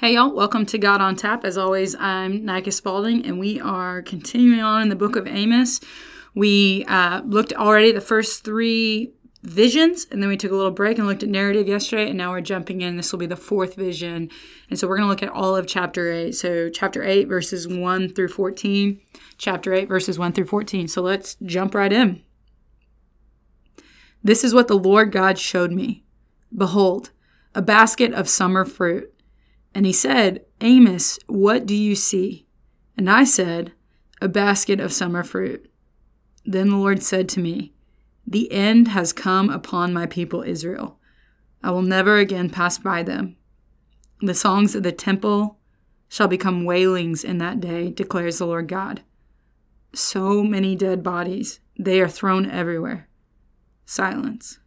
Hey y'all, welcome to God on Tap. As always, I'm Nika Spaulding, and we are continuing on in the book of Amos. We uh, looked already the first three visions, and then we took a little break and looked at narrative yesterday, and now we're jumping in. This will be the fourth vision, and so we're going to look at all of chapter 8. So, chapter 8, verses 1 through 14, chapter 8, verses 1 through 14. So, let's jump right in. This is what the Lord God showed me. Behold, a basket of summer fruit. And he said, Amos, what do you see? And I said, A basket of summer fruit. Then the Lord said to me, The end has come upon my people Israel. I will never again pass by them. The songs of the temple shall become wailings in that day, declares the Lord God. So many dead bodies, they are thrown everywhere. Silence.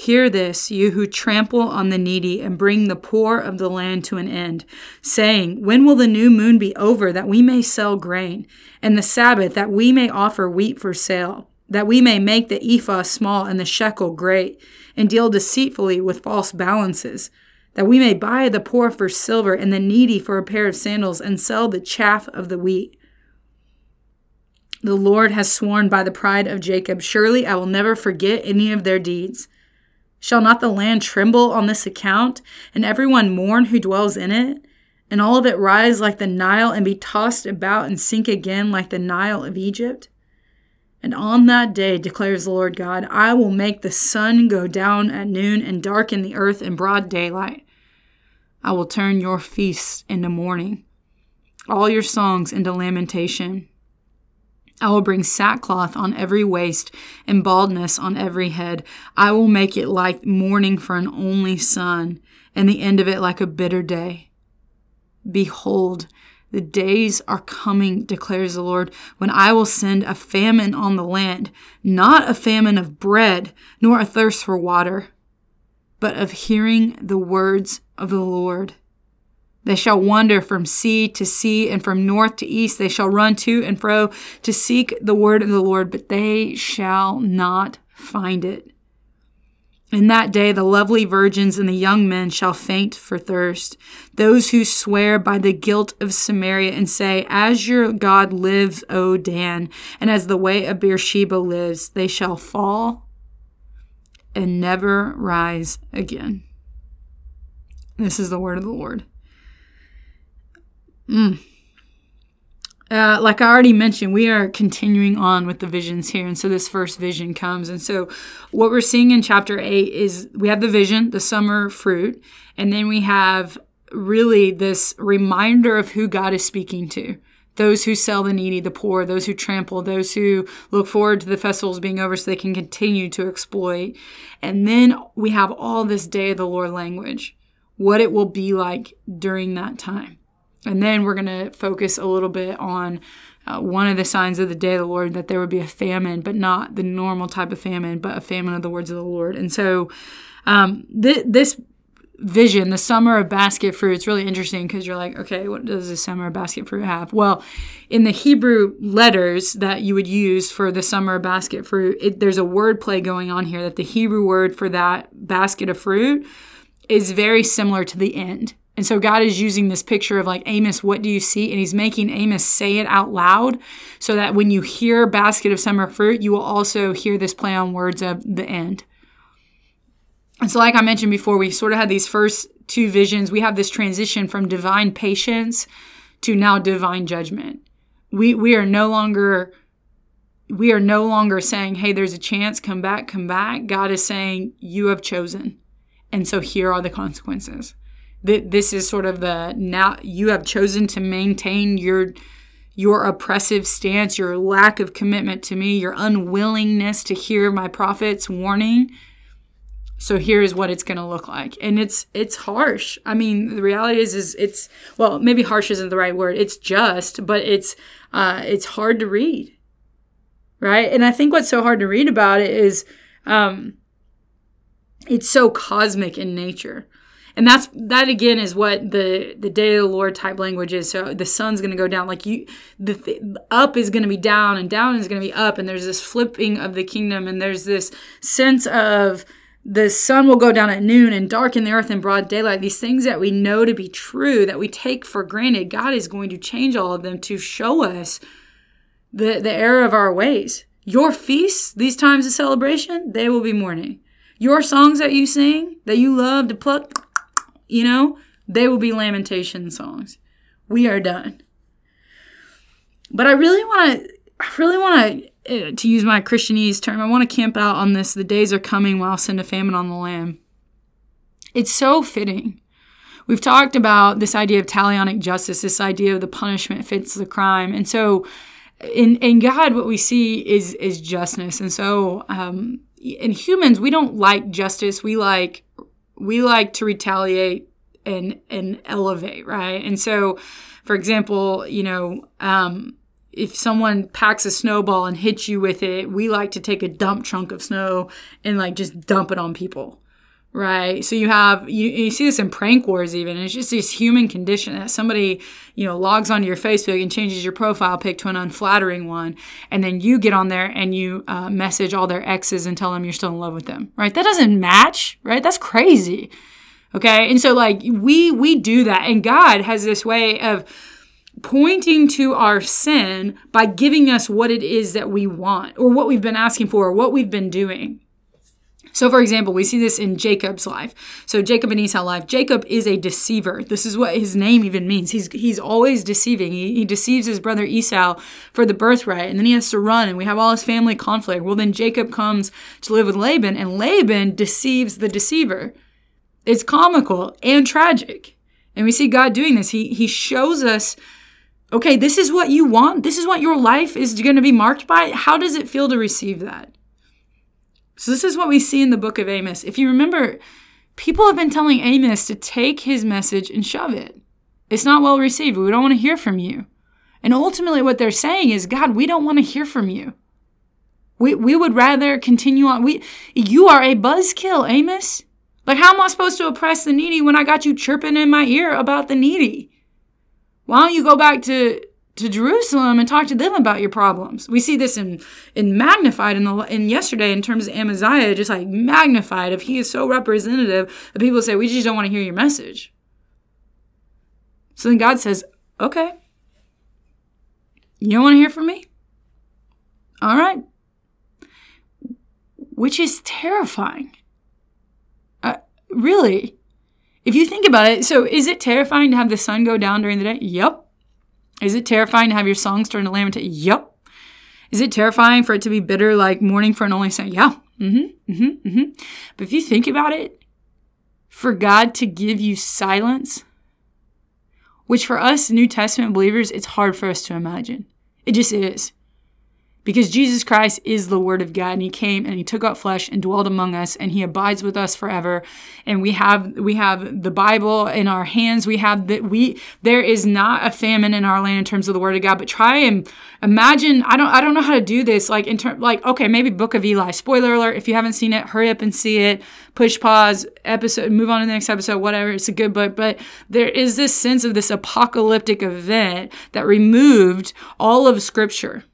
Hear this, you who trample on the needy and bring the poor of the land to an end, saying, When will the new moon be over that we may sell grain, and the Sabbath that we may offer wheat for sale, that we may make the ephah small and the shekel great, and deal deceitfully with false balances, that we may buy the poor for silver and the needy for a pair of sandals, and sell the chaff of the wheat? The Lord has sworn by the pride of Jacob, Surely I will never forget any of their deeds. Shall not the land tremble on this account, and everyone mourn who dwells in it? And all of it rise like the Nile, and be tossed about and sink again like the Nile of Egypt? And on that day, declares the Lord God, I will make the sun go down at noon and darken the earth in broad daylight. I will turn your feasts into mourning, all your songs into lamentation. I will bring sackcloth on every waist and baldness on every head. I will make it like mourning for an only son, and the end of it like a bitter day. Behold, the days are coming, declares the Lord, when I will send a famine on the land, not a famine of bread, nor a thirst for water, but of hearing the words of the Lord. They shall wander from sea to sea and from north to east. They shall run to and fro to seek the word of the Lord, but they shall not find it. In that day, the lovely virgins and the young men shall faint for thirst. Those who swear by the guilt of Samaria and say, As your God lives, O Dan, and as the way of Beersheba lives, they shall fall and never rise again. This is the word of the Lord. Mm. Uh, like I already mentioned, we are continuing on with the visions here. And so this first vision comes. And so what we're seeing in chapter 8 is we have the vision, the summer fruit, and then we have really this reminder of who God is speaking to. Those who sell the needy, the poor, those who trample, those who look forward to the festivals being over so they can continue to exploit. And then we have all this day of the Lord language, what it will be like during that time. And then we're going to focus a little bit on uh, one of the signs of the day of the Lord that there would be a famine, but not the normal type of famine, but a famine of the words of the Lord. And so um, th- this vision, the summer of basket fruit, it's really interesting because you're like, okay, what does the summer of basket fruit have? Well, in the Hebrew letters that you would use for the summer of basket fruit, it, there's a word play going on here that the Hebrew word for that basket of fruit is very similar to the end. And so God is using this picture of like, Amos, what do you see? And he's making Amos say it out loud so that when you hear basket of summer fruit, you will also hear this play on words of the end. And so, like I mentioned before, we sort of had these first two visions. We have this transition from divine patience to now divine judgment. We, we are no longer we are no longer saying, hey, there's a chance, come back, come back. God is saying, you have chosen. And so here are the consequences this is sort of the now you have chosen to maintain your your oppressive stance, your lack of commitment to me, your unwillingness to hear my prophet's warning. So here's what it's going to look like. And it's it's harsh. I mean, the reality is is it's well, maybe harsh isn't the right word. It's just, but it's uh it's hard to read. Right? And I think what's so hard to read about it is um it's so cosmic in nature and that's that again is what the the day of the lord type language is so the sun's going to go down like you the th- up is going to be down and down is going to be up and there's this flipping of the kingdom and there's this sense of the sun will go down at noon and darken the earth in broad daylight. These things that we know to be true, that we take for granted, God is going to change all of them to show us the, the error of our ways. Your feasts, these times of celebration, they will be mourning. Your songs that you sing, that you love to pluck, you know, they will be lamentation songs. We are done. But I really want to, I really want to uh, to use my Christianese term, I want to camp out on this. The days are coming while I'll send a famine on the land. It's so fitting. We've talked about this idea of talionic justice, this idea of the punishment fits the crime. And so in, in God, what we see is, is justness. And so um, in humans, we don't like justice. We like, we like to retaliate and, and elevate, right? And so, for example, you know, um, if someone packs a snowball and hits you with it, we like to take a dump chunk of snow and like just dump it on people. Right. So you have, you, you see this in prank wars even. It's just this human condition that somebody, you know, logs onto your Facebook and changes your profile pic to an unflattering one. And then you get on there and you uh, message all their exes and tell them you're still in love with them. Right. That doesn't match. Right. That's crazy. Okay. And so like we, we do that. And God has this way of, pointing to our sin by giving us what it is that we want or what we've been asking for or what we've been doing. So, for example, we see this in Jacob's life. So, Jacob and Esau life. Jacob is a deceiver. This is what his name even means. He's he's always deceiving. He, he deceives his brother Esau for the birthright, and then he has to run, and we have all his family conflict. Well, then Jacob comes to live with Laban, and Laban deceives the deceiver. It's comical and tragic. And we see God doing this. He he shows us okay, this is what you want. This is what your life is going to be marked by. How does it feel to receive that? So, this is what we see in the book of Amos. If you remember, people have been telling Amos to take his message and shove it. It's not well received. We don't want to hear from you. And ultimately, what they're saying is, God, we don't want to hear from you. We, we would rather continue on. We, you are a buzzkill, Amos. Like, how am I supposed to oppress the needy when I got you chirping in my ear about the needy? Why don't you go back to to Jerusalem and talk to them about your problems. We see this in in magnified in the in yesterday in terms of Amaziah, just like magnified. If he is so representative that people say we just don't want to hear your message. So then God says, "Okay, you don't want to hear from me. All right," which is terrifying. Uh, really, if you think about it, so is it terrifying to have the sun go down during the day? Yep. Is it terrifying to have your songs turn to lamentation? Yep. Is it terrifying for it to be bitter like mourning for an only son? Yeah. Mm-hmm. Mm-hmm. Mm-hmm. But if you think about it, for God to give you silence, which for us New Testament believers, it's hard for us to imagine. It just is because Jesus Christ is the Word of God, and He came and He took up flesh and dwelled among us, and He abides with us forever. And we have we have the Bible in our hands. We have that we there is not a famine in our land in terms of the Word of God. But try and imagine. I don't I don't know how to do this. Like in term like okay maybe Book of Eli. Spoiler alert: if you haven't seen it, hurry up and see it. Push pause episode, move on to the next episode. Whatever. It's a good book, but there is this sense of this apocalyptic event that removed all of Scripture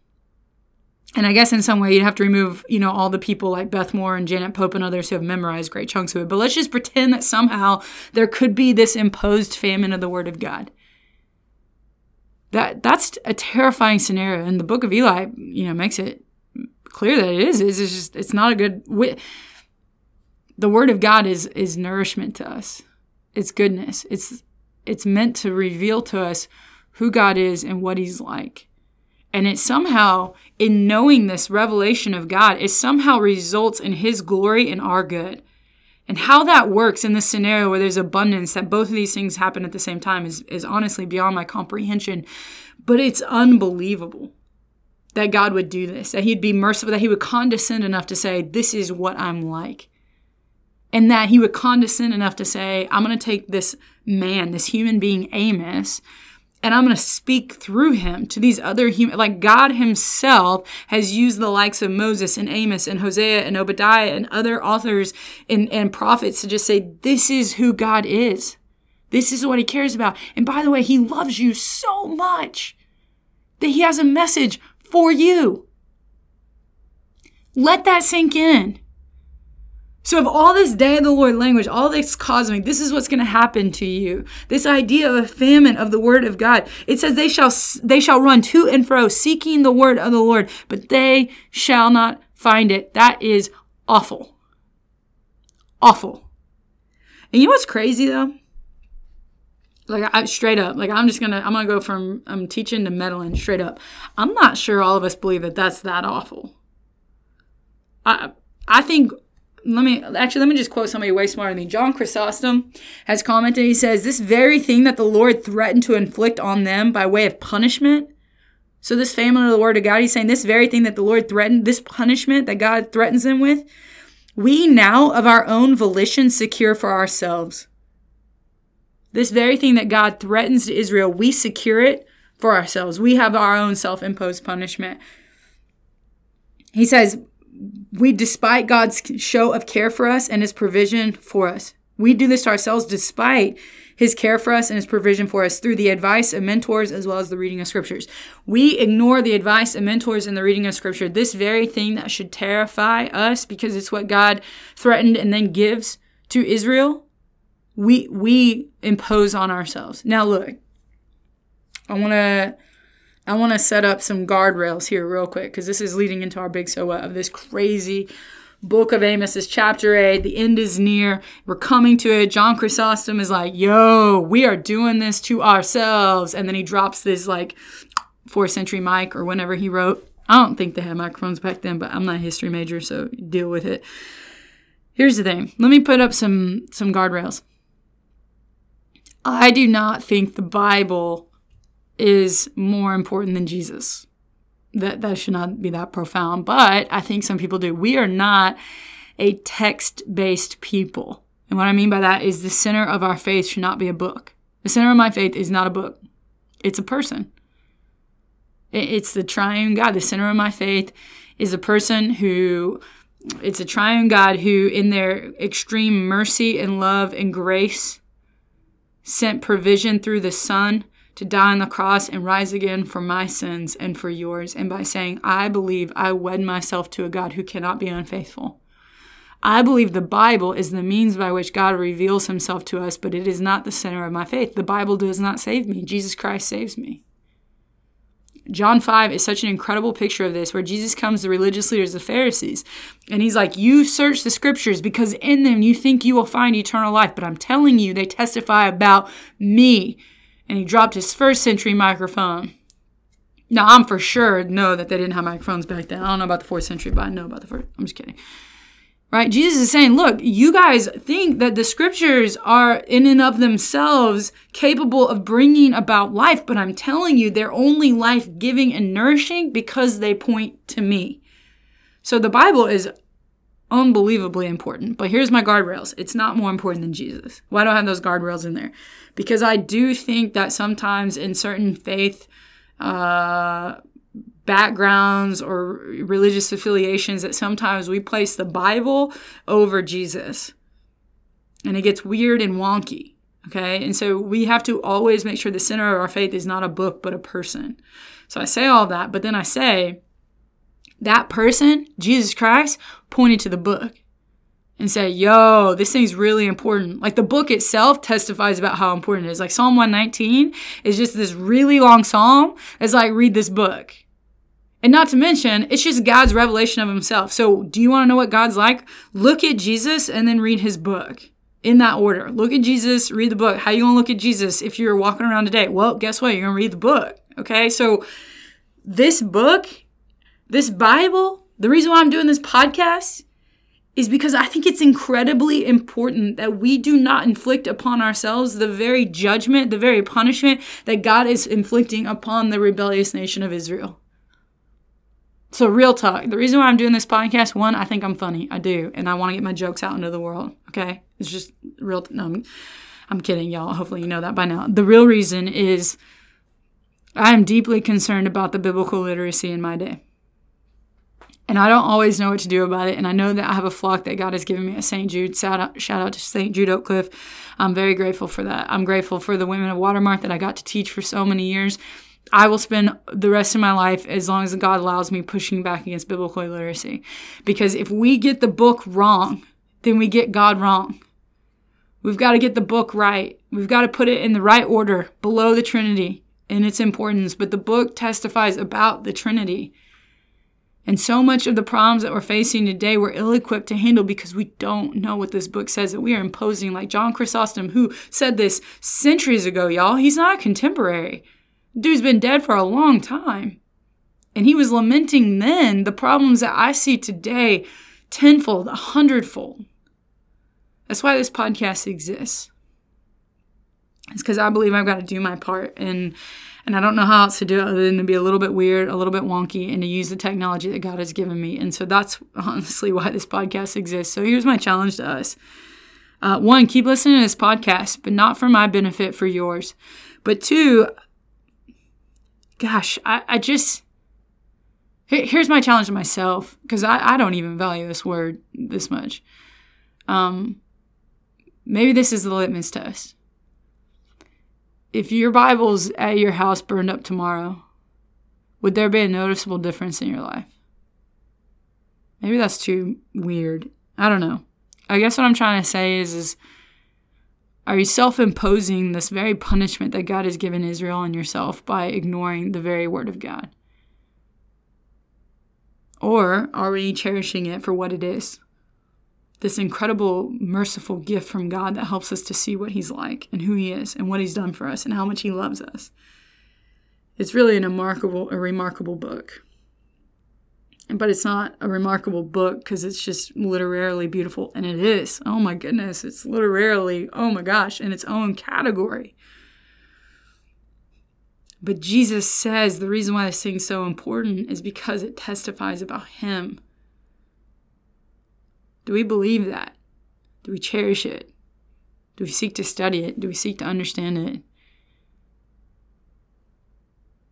and I guess in some way you'd have to remove, you know, all the people like Beth Moore and Janet Pope and others who have memorized great chunks of it. But let's just pretend that somehow there could be this imposed famine of the Word of God. That that's a terrifying scenario, and the Book of Eli, you know, makes it clear that it is. It's just it's not a good. The Word of God is is nourishment to us. It's goodness. It's it's meant to reveal to us who God is and what He's like. And it somehow, in knowing this revelation of God, it somehow results in His glory and our good. And how that works in this scenario where there's abundance, that both of these things happen at the same time, is, is honestly beyond my comprehension. But it's unbelievable that God would do this, that He'd be merciful, that He would condescend enough to say, This is what I'm like. And that He would condescend enough to say, I'm going to take this man, this human being, Amos, and I'm going to speak through him to these other human like God himself has used the likes of Moses and Amos and Hosea and Obadiah and other authors and, and prophets to just say this is who God is. This is what he cares about. And by the way, he loves you so much that he has a message for you. Let that sink in. So, if all this day of the Lord language, all this cosmic, this is what's going to happen to you. This idea of a famine of the word of God. It says they shall they shall run to and fro seeking the word of the Lord, but they shall not find it. That is awful. Awful. And you know what's crazy though? Like I straight up, like I'm just gonna I'm gonna go from I'm teaching to meddling straight up. I'm not sure all of us believe that that's that awful. I I think let me actually let me just quote somebody way smarter than me. John Chrysostom has commented. He says, "This very thing that the Lord threatened to inflict on them by way of punishment." So this family of the Word of God, he's saying this very thing that the Lord threatened, this punishment that God threatens them with, we now of our own volition secure for ourselves. This very thing that God threatens to Israel, we secure it for ourselves. We have our own self-imposed punishment. He says, we, despite God's show of care for us and his provision for us, we do this to ourselves despite his care for us and his provision for us through the advice of mentors as well as the reading of scriptures. We ignore the advice of mentors and the reading of scripture, this very thing that should terrify us because it's what God threatened and then gives to Israel. We we impose on ourselves. Now look, I want to I want to set up some guardrails here real quick because this is leading into our big so what of this crazy book of Amos is chapter 8. The end is near. We're coming to it. John Chrysostom is like, yo, we are doing this to ourselves. And then he drops this like fourth century mic or whenever he wrote. I don't think they had microphones back then, but I'm not a history major, so deal with it. Here's the thing. Let me put up some some guardrails. I do not think the Bible is more important than Jesus. That that should not be that profound, but I think some people do. We are not a text-based people. And what I mean by that is the center of our faith should not be a book. The center of my faith is not a book. It's a person. It's the triune God. The center of my faith is a person who it's a triune God who in their extreme mercy and love and grace sent provision through the Son to die on the cross and rise again for my sins and for yours, and by saying, I believe I wed myself to a God who cannot be unfaithful. I believe the Bible is the means by which God reveals himself to us, but it is not the center of my faith. The Bible does not save me. Jesus Christ saves me. John 5 is such an incredible picture of this, where Jesus comes to religious leaders, the Pharisees, and he's like, You search the scriptures because in them you think you will find eternal life, but I'm telling you, they testify about me and he dropped his first century microphone. Now, I'm for sure know that they didn't have microphones back then. I don't know about the fourth century, but I know about the first. I'm just kidding. Right? Jesus is saying, look, you guys think that the scriptures are in and of themselves capable of bringing about life, but I'm telling you, they're only life giving and nourishing because they point to me. So the Bible is unbelievably important. But here's my guardrails it's not more important than Jesus. Why do I have those guardrails in there? Because I do think that sometimes in certain faith uh, backgrounds or religious affiliations, that sometimes we place the Bible over Jesus. And it gets weird and wonky. Okay. And so we have to always make sure the center of our faith is not a book, but a person. So I say all that, but then I say, that person, Jesus Christ, pointed to the book and said, Yo, this thing's really important. Like the book itself testifies about how important it is. Like Psalm 119 is just this really long psalm. It's like, read this book. And not to mention, it's just God's revelation of himself. So, do you want to know what God's like? Look at Jesus and then read his book in that order. Look at Jesus, read the book. How you going to look at Jesus if you're walking around today? Well, guess what? You're going to read the book. Okay? So, this book this Bible, the reason why I'm doing this podcast is because I think it's incredibly important that we do not inflict upon ourselves the very judgment, the very punishment that God is inflicting upon the rebellious nation of Israel. So, real talk. The reason why I'm doing this podcast, one, I think I'm funny. I do. And I want to get my jokes out into the world. Okay? It's just real. T- no, I'm, I'm kidding, y'all. Hopefully, you know that by now. The real reason is I am deeply concerned about the biblical literacy in my day. And I don't always know what to do about it. And I know that I have a flock that God has given me at St. Jude. Shout out, shout out to St. Jude Oak Cliff. I'm very grateful for that. I'm grateful for the women of Watermark that I got to teach for so many years. I will spend the rest of my life, as long as God allows me, pushing back against biblical illiteracy. Because if we get the book wrong, then we get God wrong. We've got to get the book right. We've got to put it in the right order below the Trinity in its importance. But the book testifies about the Trinity. And so much of the problems that we're facing today, we're ill equipped to handle because we don't know what this book says that we are imposing. Like John Chrysostom, who said this centuries ago, y'all. He's not a contemporary. Dude's been dead for a long time. And he was lamenting then the problems that I see today tenfold, a hundredfold. That's why this podcast exists. It's because I believe I've got to do my part and and I don't know how else to do it other than to be a little bit weird, a little bit wonky, and to use the technology that God has given me. And so that's honestly why this podcast exists. So here's my challenge to us. Uh, one, keep listening to this podcast, but not for my benefit, for yours. But two, gosh, I, I just here's my challenge to myself because I, I don't even value this word this much. Um, maybe this is the litmus test. If your Bible's at your house burned up tomorrow, would there be a noticeable difference in your life? Maybe that's too weird. I don't know. I guess what I'm trying to say is, is are you self imposing this very punishment that God has given Israel on yourself by ignoring the very word of God? Or are we cherishing it for what it is? This incredible, merciful gift from God that helps us to see what He's like and who He is and what He's done for us and how much He loves us. It's really a remarkable, a remarkable book. But it's not a remarkable book because it's just literarily beautiful. And it is. Oh my goodness. It's literarily, oh my gosh, in its own category. But Jesus says the reason why this thing's so important is because it testifies about Him. Do we believe that? Do we cherish it? Do we seek to study it? Do we seek to understand it?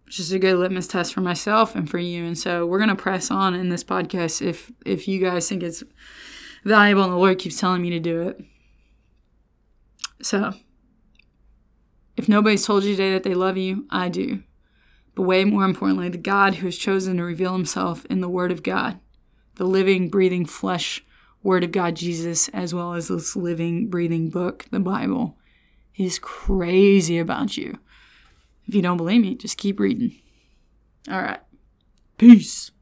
Which is a good litmus test for myself and for you. And so we're gonna press on in this podcast if if you guys think it's valuable and the Lord keeps telling me to do it. So if nobody's told you today that they love you, I do. But way more importantly, the God who has chosen to reveal himself in the Word of God, the living, breathing flesh Word of God, Jesus, as well as this living, breathing book, the Bible, is crazy about you. If you don't believe me, just keep reading. All right. Peace.